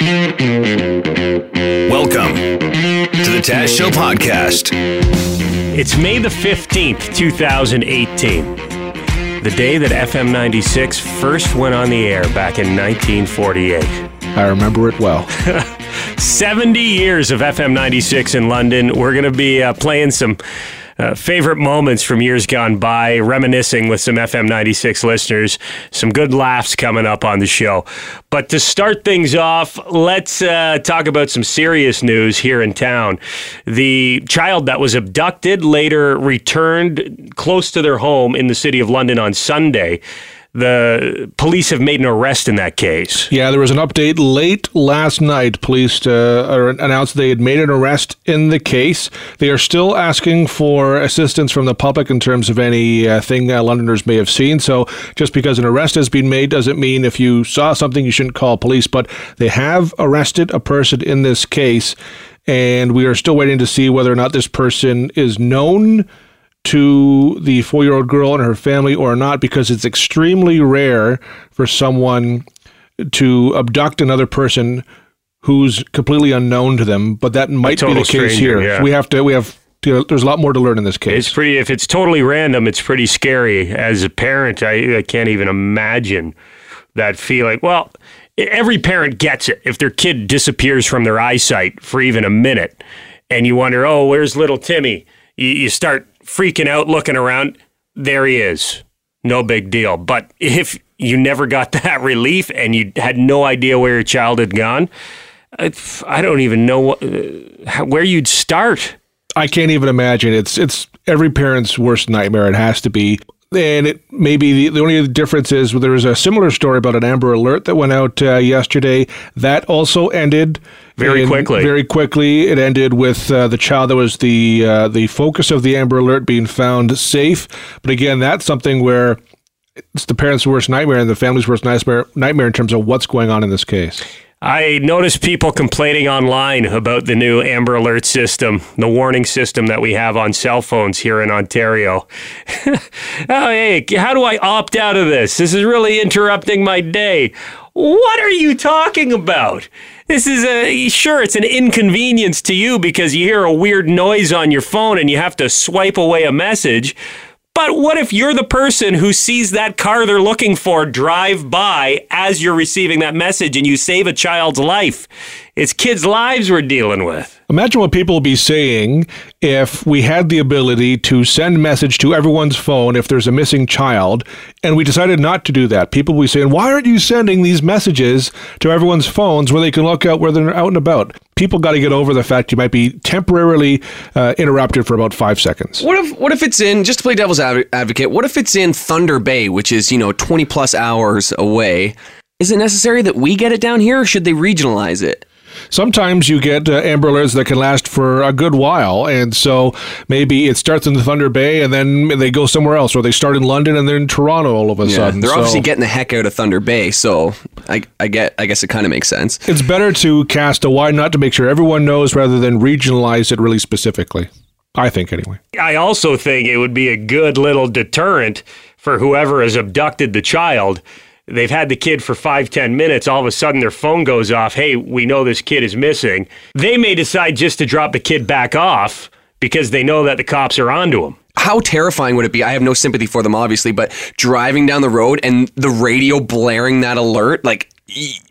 Welcome to the Taz Show podcast. It's May the 15th, 2018. The day that FM 96 first went on the air back in 1948. I remember it well. 70 years of FM 96 in London. We're going to be uh, playing some uh, favorite moments from years gone by, reminiscing with some FM 96 listeners. Some good laughs coming up on the show. But to start things off, let's uh, talk about some serious news here in town. The child that was abducted later returned close to their home in the city of London on Sunday the police have made an arrest in that case. Yeah, there was an update late last night. Police uh, announced they had made an arrest in the case. They are still asking for assistance from the public in terms of anything uh, uh, Londoners may have seen. So just because an arrest has been made doesn't mean if you saw something you shouldn't call police. But they have arrested a person in this case, and we are still waiting to see whether or not this person is known to the four year old girl and her family or not because it's extremely rare for someone to abduct another person who's completely unknown to them. But that might be the case stranger, here. Yeah. We have to, we have, there's a lot more to learn in this case. It's pretty, if it's totally random, it's pretty scary. As a parent, I, I can't even imagine that feeling. Well, every parent gets it if their kid disappears from their eyesight for even a minute and you wonder, oh, where's little Timmy? You, you start freaking out, looking around. There he is. No big deal. But if you never got that relief and you had no idea where your child had gone, I don't even know uh, where you'd start. I can't even imagine. It's it's every parent's worst nightmare. It has to be. And it maybe the, the only difference is there was a similar story about an Amber Alert that went out uh, yesterday. That also ended very quickly. Very quickly, it ended with uh, the child that was the uh, the focus of the Amber Alert being found safe. But again, that's something where it's the parents' worst nightmare and the family's worst nightmare nightmare in terms of what's going on in this case. I noticed people complaining online about the new Amber Alert system, the warning system that we have on cell phones here in Ontario. oh, hey, how do I opt out of this? This is really interrupting my day. What are you talking about? This is a sure it's an inconvenience to you because you hear a weird noise on your phone and you have to swipe away a message. But what if you're the person who sees that car they're looking for drive by as you're receiving that message and you save a child's life? It's kids' lives we're dealing with. Imagine what people would be saying if we had the ability to send message to everyone's phone if there's a missing child, and we decided not to do that. People would be saying, "Why aren't you sending these messages to everyone's phones where they can look out where they're out and about?" People got to get over the fact you might be temporarily uh, interrupted for about five seconds. What if what if it's in just to play devil's advocate? What if it's in Thunder Bay, which is you know twenty plus hours away? Is it necessary that we get it down here, or should they regionalize it? Sometimes you get uh, amber alerts that can last for a good while. And so maybe it starts in the Thunder Bay and then they go somewhere else, or they start in London and they're in Toronto all of a yeah, sudden. They're so obviously getting the heck out of Thunder Bay. So I, I get, I guess it kind of makes sense. It's better to cast a wide net to make sure everyone knows rather than regionalize it really specifically. I think, anyway. I also think it would be a good little deterrent for whoever has abducted the child they've had the kid for five, ten minutes. All of a sudden, their phone goes off. Hey, we know this kid is missing. They may decide just to drop the kid back off because they know that the cops are onto him. How terrifying would it be? I have no sympathy for them, obviously, but driving down the road and the radio blaring that alert, like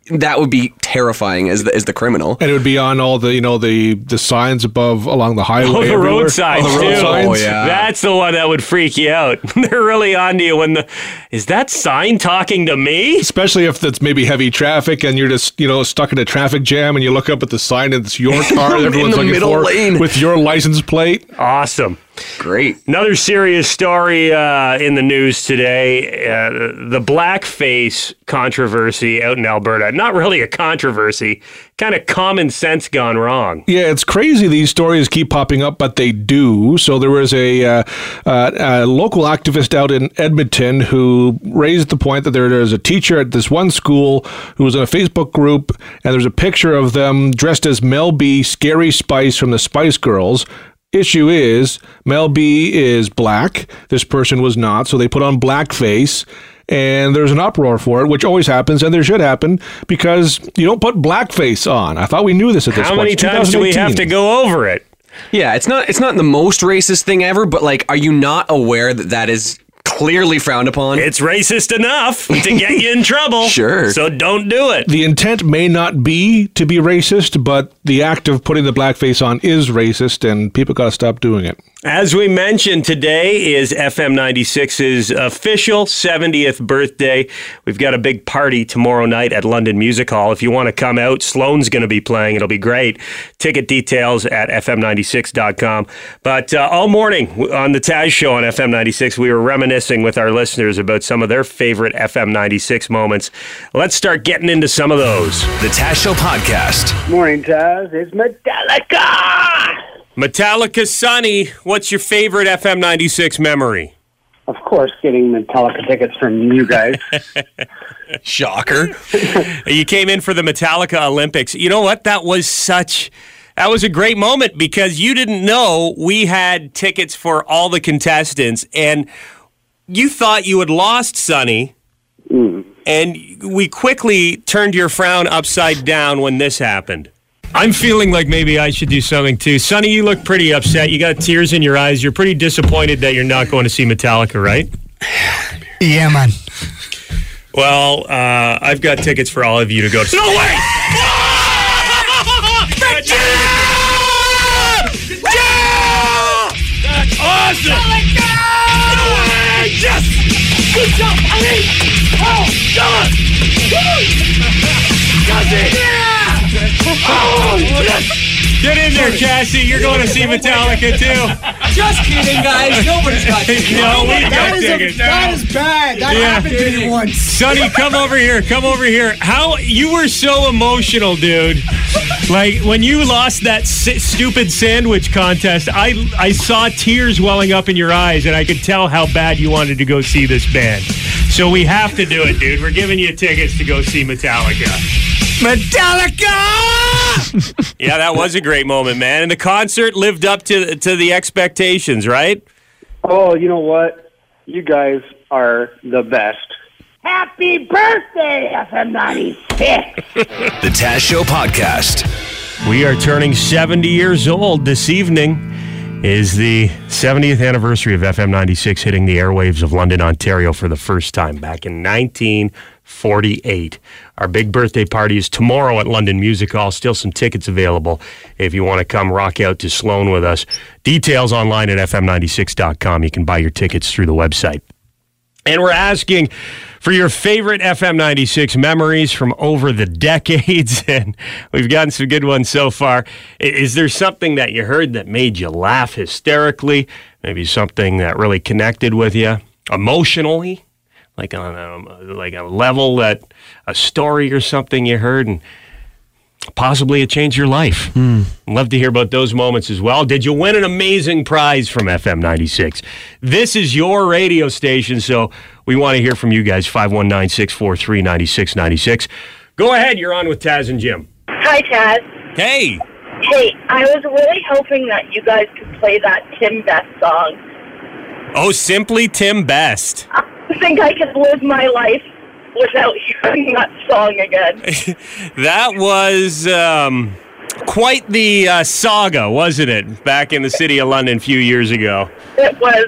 that would be terrifying as the, as the criminal. And it would be on all the you know the the signs above along the highway. Oh, the road signs oh, the road too. Signs. Oh, yeah. That's the one that would freak you out. They're really on to you when the is that sign talking to me? Especially if it's maybe heavy traffic and you're just you know stuck in a traffic jam and you look up at the sign and it's your car that everyone's looking for lane. with your license plate. Awesome. Great. Another serious story uh, in the news today uh, the blackface controversy out in Alberta. Not really a controversy, kind of common sense gone wrong. Yeah, it's crazy these stories keep popping up, but they do. So there was a, uh, uh a local activist out in Edmonton who raised the point that there is a teacher at this one school who was in a Facebook group, and there's a picture of them dressed as Mel B, Scary Spice from the Spice Girls issue is Mel B is black. This person was not, so they put on blackface. And there's an uproar for it, which always happens, and there should happen because you don't put blackface on. I thought we knew this at this How point. How many times do we have to go over it? Yeah, it's not it's not the most racist thing ever, but like, are you not aware that that is clearly frowned upon? It's racist enough to get you in trouble. Sure. So don't do it. the intent may not be to be racist, but the act of putting the blackface on is racist, and people got to stop doing it. As we mentioned, today is FM 96's official 70th birthday. We've got a big party tomorrow night at London Music Hall. If you want to come out, Sloan's going to be playing. It'll be great. Ticket details at fm96.com. But uh, all morning on the Taz show on FM 96, we were reminiscing with our listeners about some of their favorite FM 96 moments. Let's start getting into some of those. The Taz Show Podcast. Morning, Taz. It's Metallica. Metallica Sunny, what's your favorite FM 96 memory? Of course, getting Metallica tickets from you guys. Shocker. You came in for the Metallica Olympics. You know what? That was such. That was a great moment because you didn't know we had tickets for all the contestants, and you thought you had lost Sonny. And we quickly turned your frown upside down when this happened. I'm feeling like maybe I should do something too. Sonny, you look pretty upset. You got tears in your eyes. You're pretty disappointed that you're not going to see Metallica, right? Yeah, man. Well, uh, I've got tickets for all of you to go. No way! Job, Ali! Oh, God! Oh, yes! Get in there, Cassie. You're going to see Metallica too. Just kidding, guys. Nobody's got no, we got That is, a, that is bad. That Yeah. happened to me once. Sonny, come over here. Come over here. How you were so emotional, dude. Like when you lost that si- stupid sandwich contest, I I saw tears welling up in your eyes, and I could tell how bad you wanted to go see this band. So we have to do it, dude. We're giving you tickets to go see Metallica. Metallica! Yeah, that was a great moment, man. And the concert lived up to to the expectations, right? oh, you know what? You guys are the best. Happy birthday, FM 96. The Taz Show Podcast. We are turning 70 years old this evening. Is the 70th anniversary of FM 96 hitting the airwaves of London, Ontario for the first time back in 1948. Our big birthday party is tomorrow at London Music Hall. Still some tickets available if you want to come rock out to Sloan with us. Details online at fm96.com. You can buy your tickets through the website. And we're asking for your favorite FM 96 memories from over the decades. And we've gotten some good ones so far. Is there something that you heard that made you laugh hysterically? Maybe something that really connected with you emotionally? Like on a, like a level that a story or something you heard and possibly it changed your life. Hmm. Love to hear about those moments as well. Did you win an amazing prize from FM 96? This is your radio station, so we want to hear from you guys. 519 643 9696. Go ahead, you're on with Taz and Jim. Hi, Taz. Hey, Hey, I was really hoping that you guys could play that Tim Best song. oh, simply Tim Best. I think I could live my life without hearing that song again. That was um, quite the uh, saga, wasn't it? Back in the city of London a few years ago. It was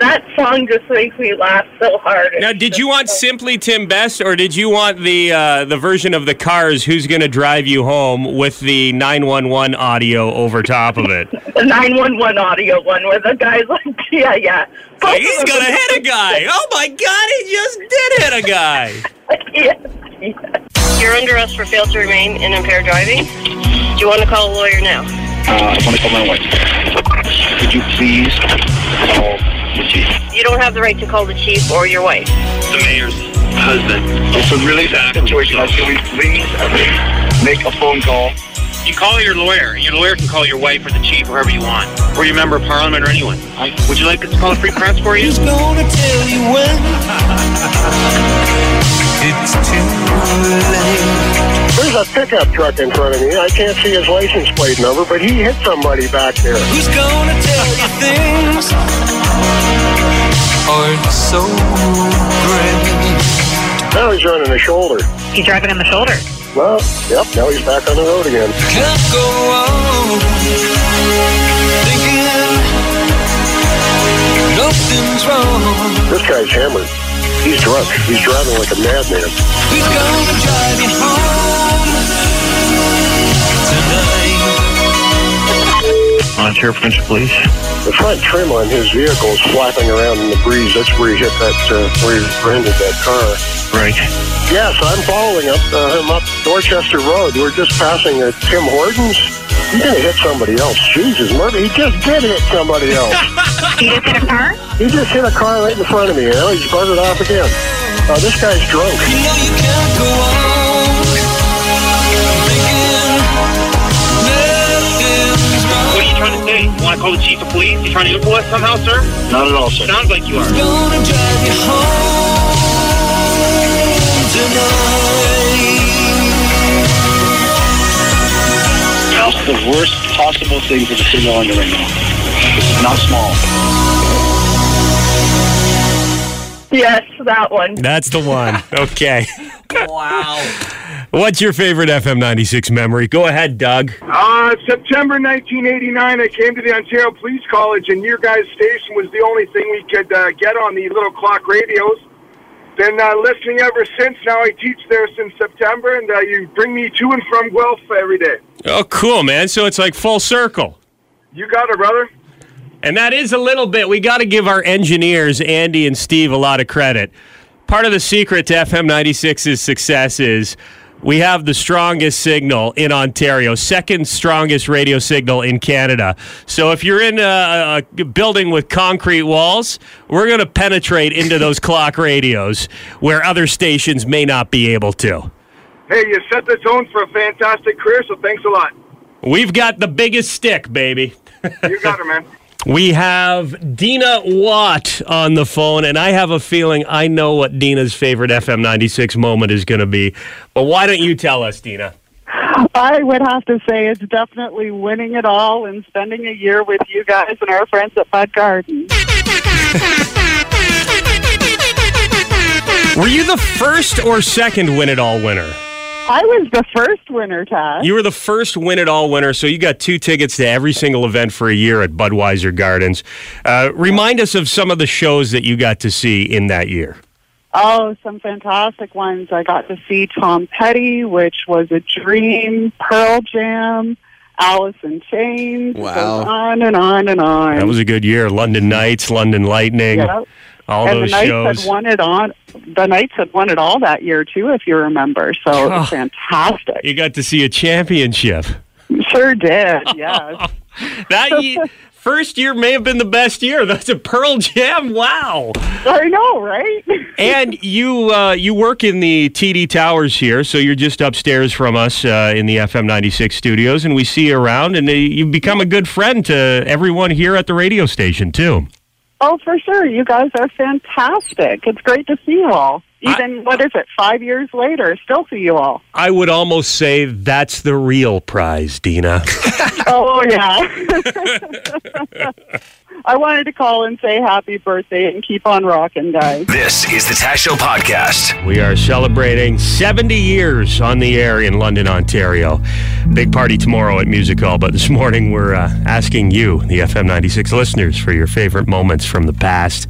that song just makes me laugh so hard. Now, did you want simply Tim Best, or did you want the uh, the version of the Cars? Who's going to drive you home with the nine one one audio over top of it? the nine one one audio one where the guy's like, yeah, yeah. Both he's gonna hit a guy! Oh my God, he just did hit a guy! Yeah, yeah. You're under arrest for fail to remain in impaired driving. Do you want to call a lawyer now? Uh, I want to call my wife. Could you please call the chief? You don't have the right to call the chief or your wife. The mayor's husband. It's a really sad situation. Can we please make a phone call? You call your lawyer. Your lawyer can call your wife or the chief, or whoever you want, or your member of parliament, or anyone. Would you like us to call a free press for you? Who's gonna tell you when it's too late. Where's a pickup truck in front of me. I can't see his license plate number, but he hit somebody back there. Who's gonna tell you things aren't so great? Now he's running a shoulder. He's driving on the shoulder. Well, yep, now he's back on the road again. Can't go on thinking nothing's wrong. This guy's hammered. He's drunk. He's driving like a madman. Who's gonna drive you home Ontario Provincial Police. The front trim on his vehicle is flapping around in the breeze. That's where he hit that, uh, where he rented that car. Right. Yes, I'm following up uh, him up Dorchester Road. We're just passing uh, Tim Hortons. He's gonna hit somebody else. Jesus, murder! He just did hit somebody else. He just hit a car? he just hit a car right in front of me. You know, he's butted off again. Uh, this guy's drunk. You know you want to call the chief of police? You trying to influence us somehow, sir? Not at all, sir. Sounds like you are. Gonna drive you home tonight. That's the worst possible thing for the signal on the right now. This is not small. Yes, that one. That's the one. Okay. Wow. What's your favorite FM 96 memory? Go ahead, Doug. Uh, September 1989, I came to the Ontario Police College, and your guys' station was the only thing we could uh, get on the little clock radios. Been uh, listening ever since. Now I teach there since September, and uh, you bring me to and from Guelph every day. Oh, cool, man. So it's like full circle. You got it, brother. And that is a little bit. We got to give our engineers, Andy and Steve, a lot of credit. Part of the secret to FM 96's success is we have the strongest signal in Ontario, second strongest radio signal in Canada. So if you're in a, a building with concrete walls, we're going to penetrate into those clock radios where other stations may not be able to. Hey, you set the tone for a fantastic career, so thanks a lot. We've got the biggest stick, baby. You got it, man. We have Dina Watt on the phone, and I have a feeling I know what Dina's favorite FM 96 moment is going to be. But why don't you tell us, Dina? I would have to say it's definitely winning it all and spending a year with you guys and our friends at Bud Garden. Were you the first or second Win It All winner? I was the first winner, Taz. You were the first Win It All winner, so you got two tickets to every single event for a year at Budweiser Gardens. Uh, remind us of some of the shows that you got to see in that year. Oh, some fantastic ones. I got to see Tom Petty, which was a dream, Pearl Jam, Alice in Chains. Wow. goes on and on and on. That was a good year. London Knights, London Lightning, Yep. All and those the Knights shows. had won it on. The Knights had won it all that year too, if you remember. So it Oh. was fantastic. You got to see a championship. Sure did. Yes. That ye- first year may have been the best year. That's a Pearl Jam. Wow. I know, right? And you uh, you work in the TD Towers here, so you're just upstairs from us uh, in the FM 96 studios, and we see you around, and uh, you've become a good friend to everyone here at the radio station too. Oh, for sure. You guys are fantastic. It's great to see you all. Even, what is it, five years later, still see you all. I would almost say that's the real prize, Dina. oh, yeah. I wanted to call and say happy birthday and keep on rocking, guys. This is the Taz Show podcast. We are celebrating 70 years on the air in London, Ontario. Big party tomorrow at Music Hall, but this morning we're uh, asking you, the FM 96 listeners, for your favorite moments from the past.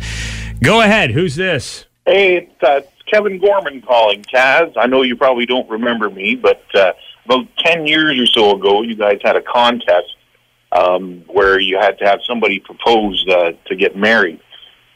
Go ahead. Who's this? Hey, it's, uh, it's Kevin Gorman calling. Taz, I know you probably don't remember me, but uh, about 10 years or so ago, you guys had a contest um, where you had to have somebody propose uh, to get married.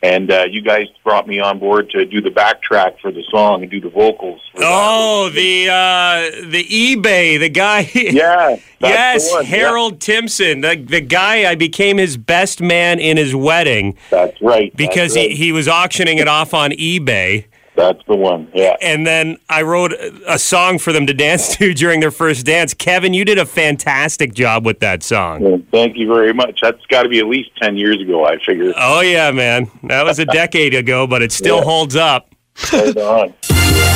And uh, you guys brought me on board to do the backtrack for the song and do the vocals. Oh, the uh, the eBay, the guy. Yeah, that's yes, one, yeah. Harold Timpson, the the guy. I became his best man in his wedding. That's right. Because that's right. he he was auctioning it off on eBay. That's the one. Yeah. And then I wrote a song for them to dance to during their first dance. Kevin, you did a fantastic job with that song. Well, Thank you very much. That's got to be at least 10 years ago, I figure. Oh yeah, man. That was a decade ago, but it still Yeah. holds up. Right on.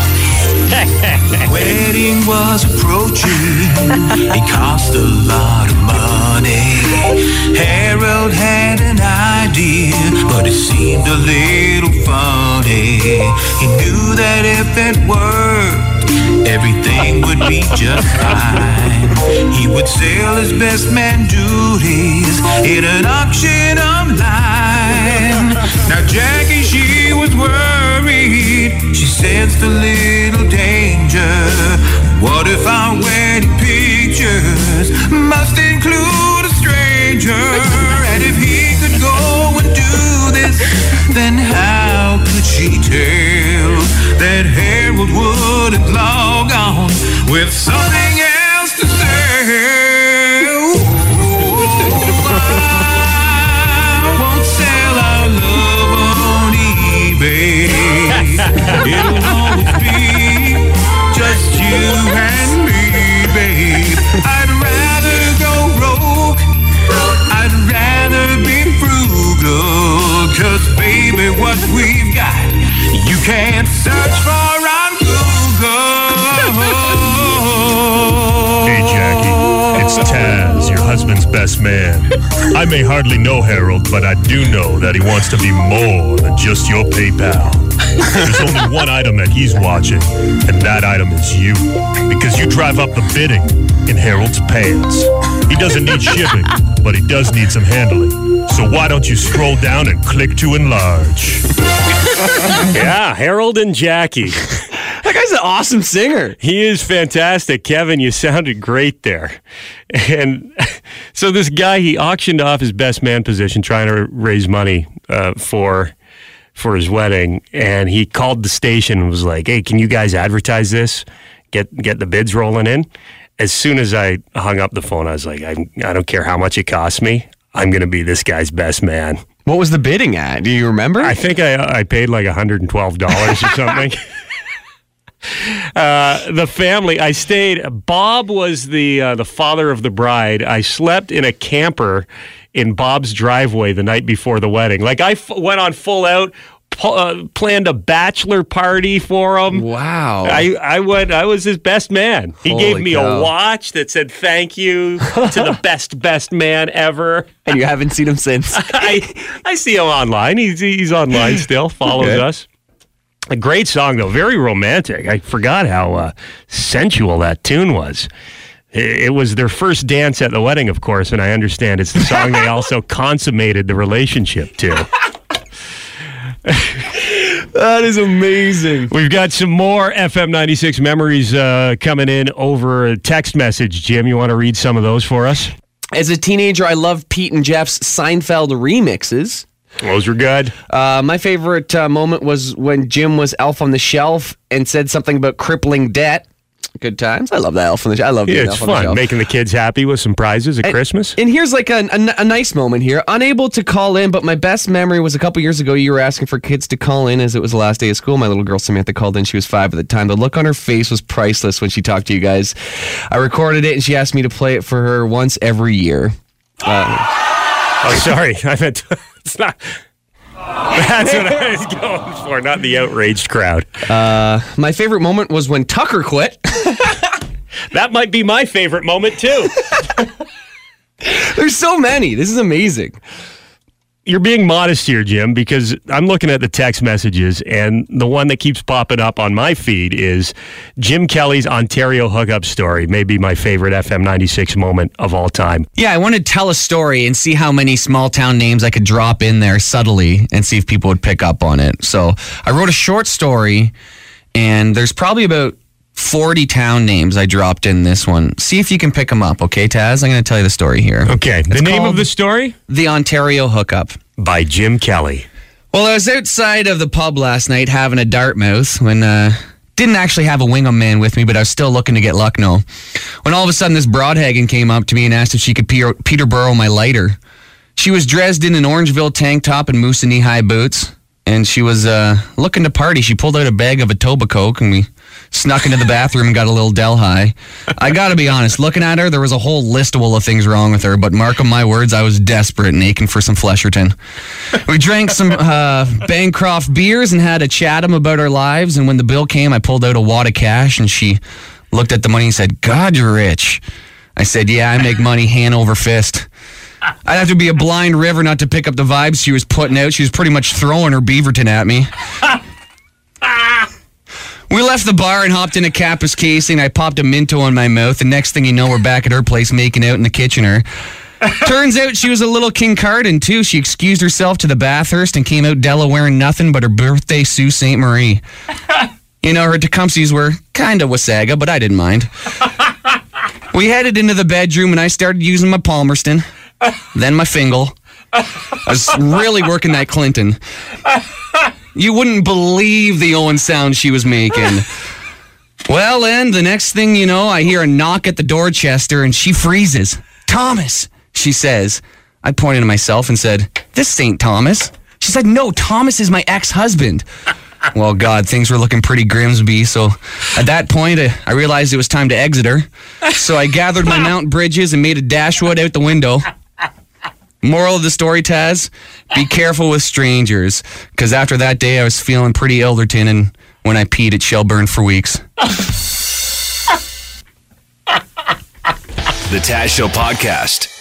Wedding was approaching. It cost a lot of money. Harold had an idea, but it seemed a little funny. He knew that if it worked, everything would be just fine. He would sell his best man duties in an auction online. Now Jackie, she was worried. She sensed a little wouldn't log on with something man. I may hardly know Harold, but I do know that he wants to be more than just your PayPal. There's only one item that he's watching, and that item is you. Because you drive up the bidding in Harold's pants. He doesn't need shipping, but he does need some handling. So why don't you scroll down and click to enlarge? yeah, Harold and Jackie. That guy's an awesome singer. He is fantastic. Kevin, you sounded great there. And so this guy, he auctioned off his best man position trying to raise money uh, for for his wedding. And he called the station and was like, hey, can you guys advertise this? Get get the bids rolling in. As soon as I hung up the phone, I was like, I, I don't care how much it costs me. I'm going to be this guy's best man. What was the bidding at? Do you remember? I think I, I paid like $112 or something. Uh, the family. I stayed. Bob was the uh, the father of the bride. I slept in a camper in Bob's driveway the night before the wedding. Like I f- went on full out. pu- Uh, planned a bachelor party for him. Wow! I, I went. I was his best man. He Holy gave me cow. a watch that said "Thank you to the best best man ever." and you haven't seen him since. I I see him online. He's he's online still. Follows Okay. us. A great song though, very romantic. I forgot how uh, sensual that tune was. It it was their first dance at the wedding, of course, and I understand it's the song they also consummated the relationship to. that is amazing. We've got some more FM 96 memories uh, coming in over a text message. Jim, you want to read some of those for us? As a teenager, I loved Pete and Jeff's Seinfeld remixes. Those were good. Uh, my favorite uh, moment was when Jim was Elf on the Shelf and said something about crippling debt. Good times. I love that Elf on the Shelf. I love Yeah, being it's Elf on the fun Shelf. making the kids happy with some prizes at Christmas. And here's like a, a, a nice moment here. Unable to call in, but my best memory was a couple years ago. You were asking for kids to call in as it was the last day of school. My little girl Samantha called in. She was five at the time. The look on her face was priceless when she talked to you guys. I recorded it and she asked me to play it for her once every year. Uh, Oh, sorry. I meant it's not. That's what I was going for, not the outraged crowd. Uh, my favorite moment was when Tucker quit. that might be my favorite moment too. There's so many. This is amazing. You're being modest here, Jim, because I'm looking at the text messages, and the one that keeps popping up on my feed is Jim Kelly's Ontario hookup story. Maybe my favorite FM 96 moment of all time. Yeah, I want to tell a story and see how many small town names I could drop in there subtly and see if people would pick up on it. So I wrote a short story, and there's probably about 40 town names I dropped in this one. See if you can pick them up, okay, Taz? I'm going to tell you the story here. Okay, the name of the story? The Ontario Hookup. By Jim Kelly. Well, I was outside of the pub last night having a Dartmouth when uh didn't actually have a wingman man with me, but I was still looking to get luck. Lucknow. When all of a sudden this Brodhagen came up to me and asked if she could Peter- Peterborough my lighter. She was dressed in an Orangeville tank top and Moosonee high boots, and she was uh, looking to party. She pulled out a bag of a Toba Coke and we snuck into the bathroom and got a little Delhi. I gotta be honest, looking at her, there was a whole Listowel of things wrong with her, but Markham my words, I was desperate and aching for some Flesherton. We drank some uh, Bancroft beers and had a Chatham about our lives, and when the bill came, I pulled out a wad of cash and she looked at the money and said, God, you're rich. I said, Yeah, I make money hand over fist. I'd have to be a blind river not to pick up the vibes she was putting out. She was pretty much throwing her Beaverton at me. We left the bar and hopped in a Kapuskasing. I popped a Minto in my mouth. The next thing you know, we're back at her place making out in the kitchen. Her. Turns out she was a little Kincardine too. She excused herself to the Bathurst and came out Della wearing nothing but her birthday Sault Ste. Marie. You know, her Tecumsehs were kind of Wasaga, but I didn't mind. We headed into the bedroom and I started using my Palmerston, then my Fingal. I was really working that Clinton. You wouldn't believe the Owen sound she was making. Well, and the next thing you know, I hear a knock at the door, Chester, and she freezes. Thomas, she says. I pointed to myself and said, This ain't Thomas. She said, No, Thomas is my ex husband. Well, God, things were looking pretty Grimsby. So at that point, I, I realized it was time to Exeter. So I gathered my Mount Brydges and made a dashwood out the window. Moral of the story, Taz: Be careful with strangers, because after that day, I was feeling pretty Elderton, and when I peed, it shall burn for weeks. The Taz Show Podcast.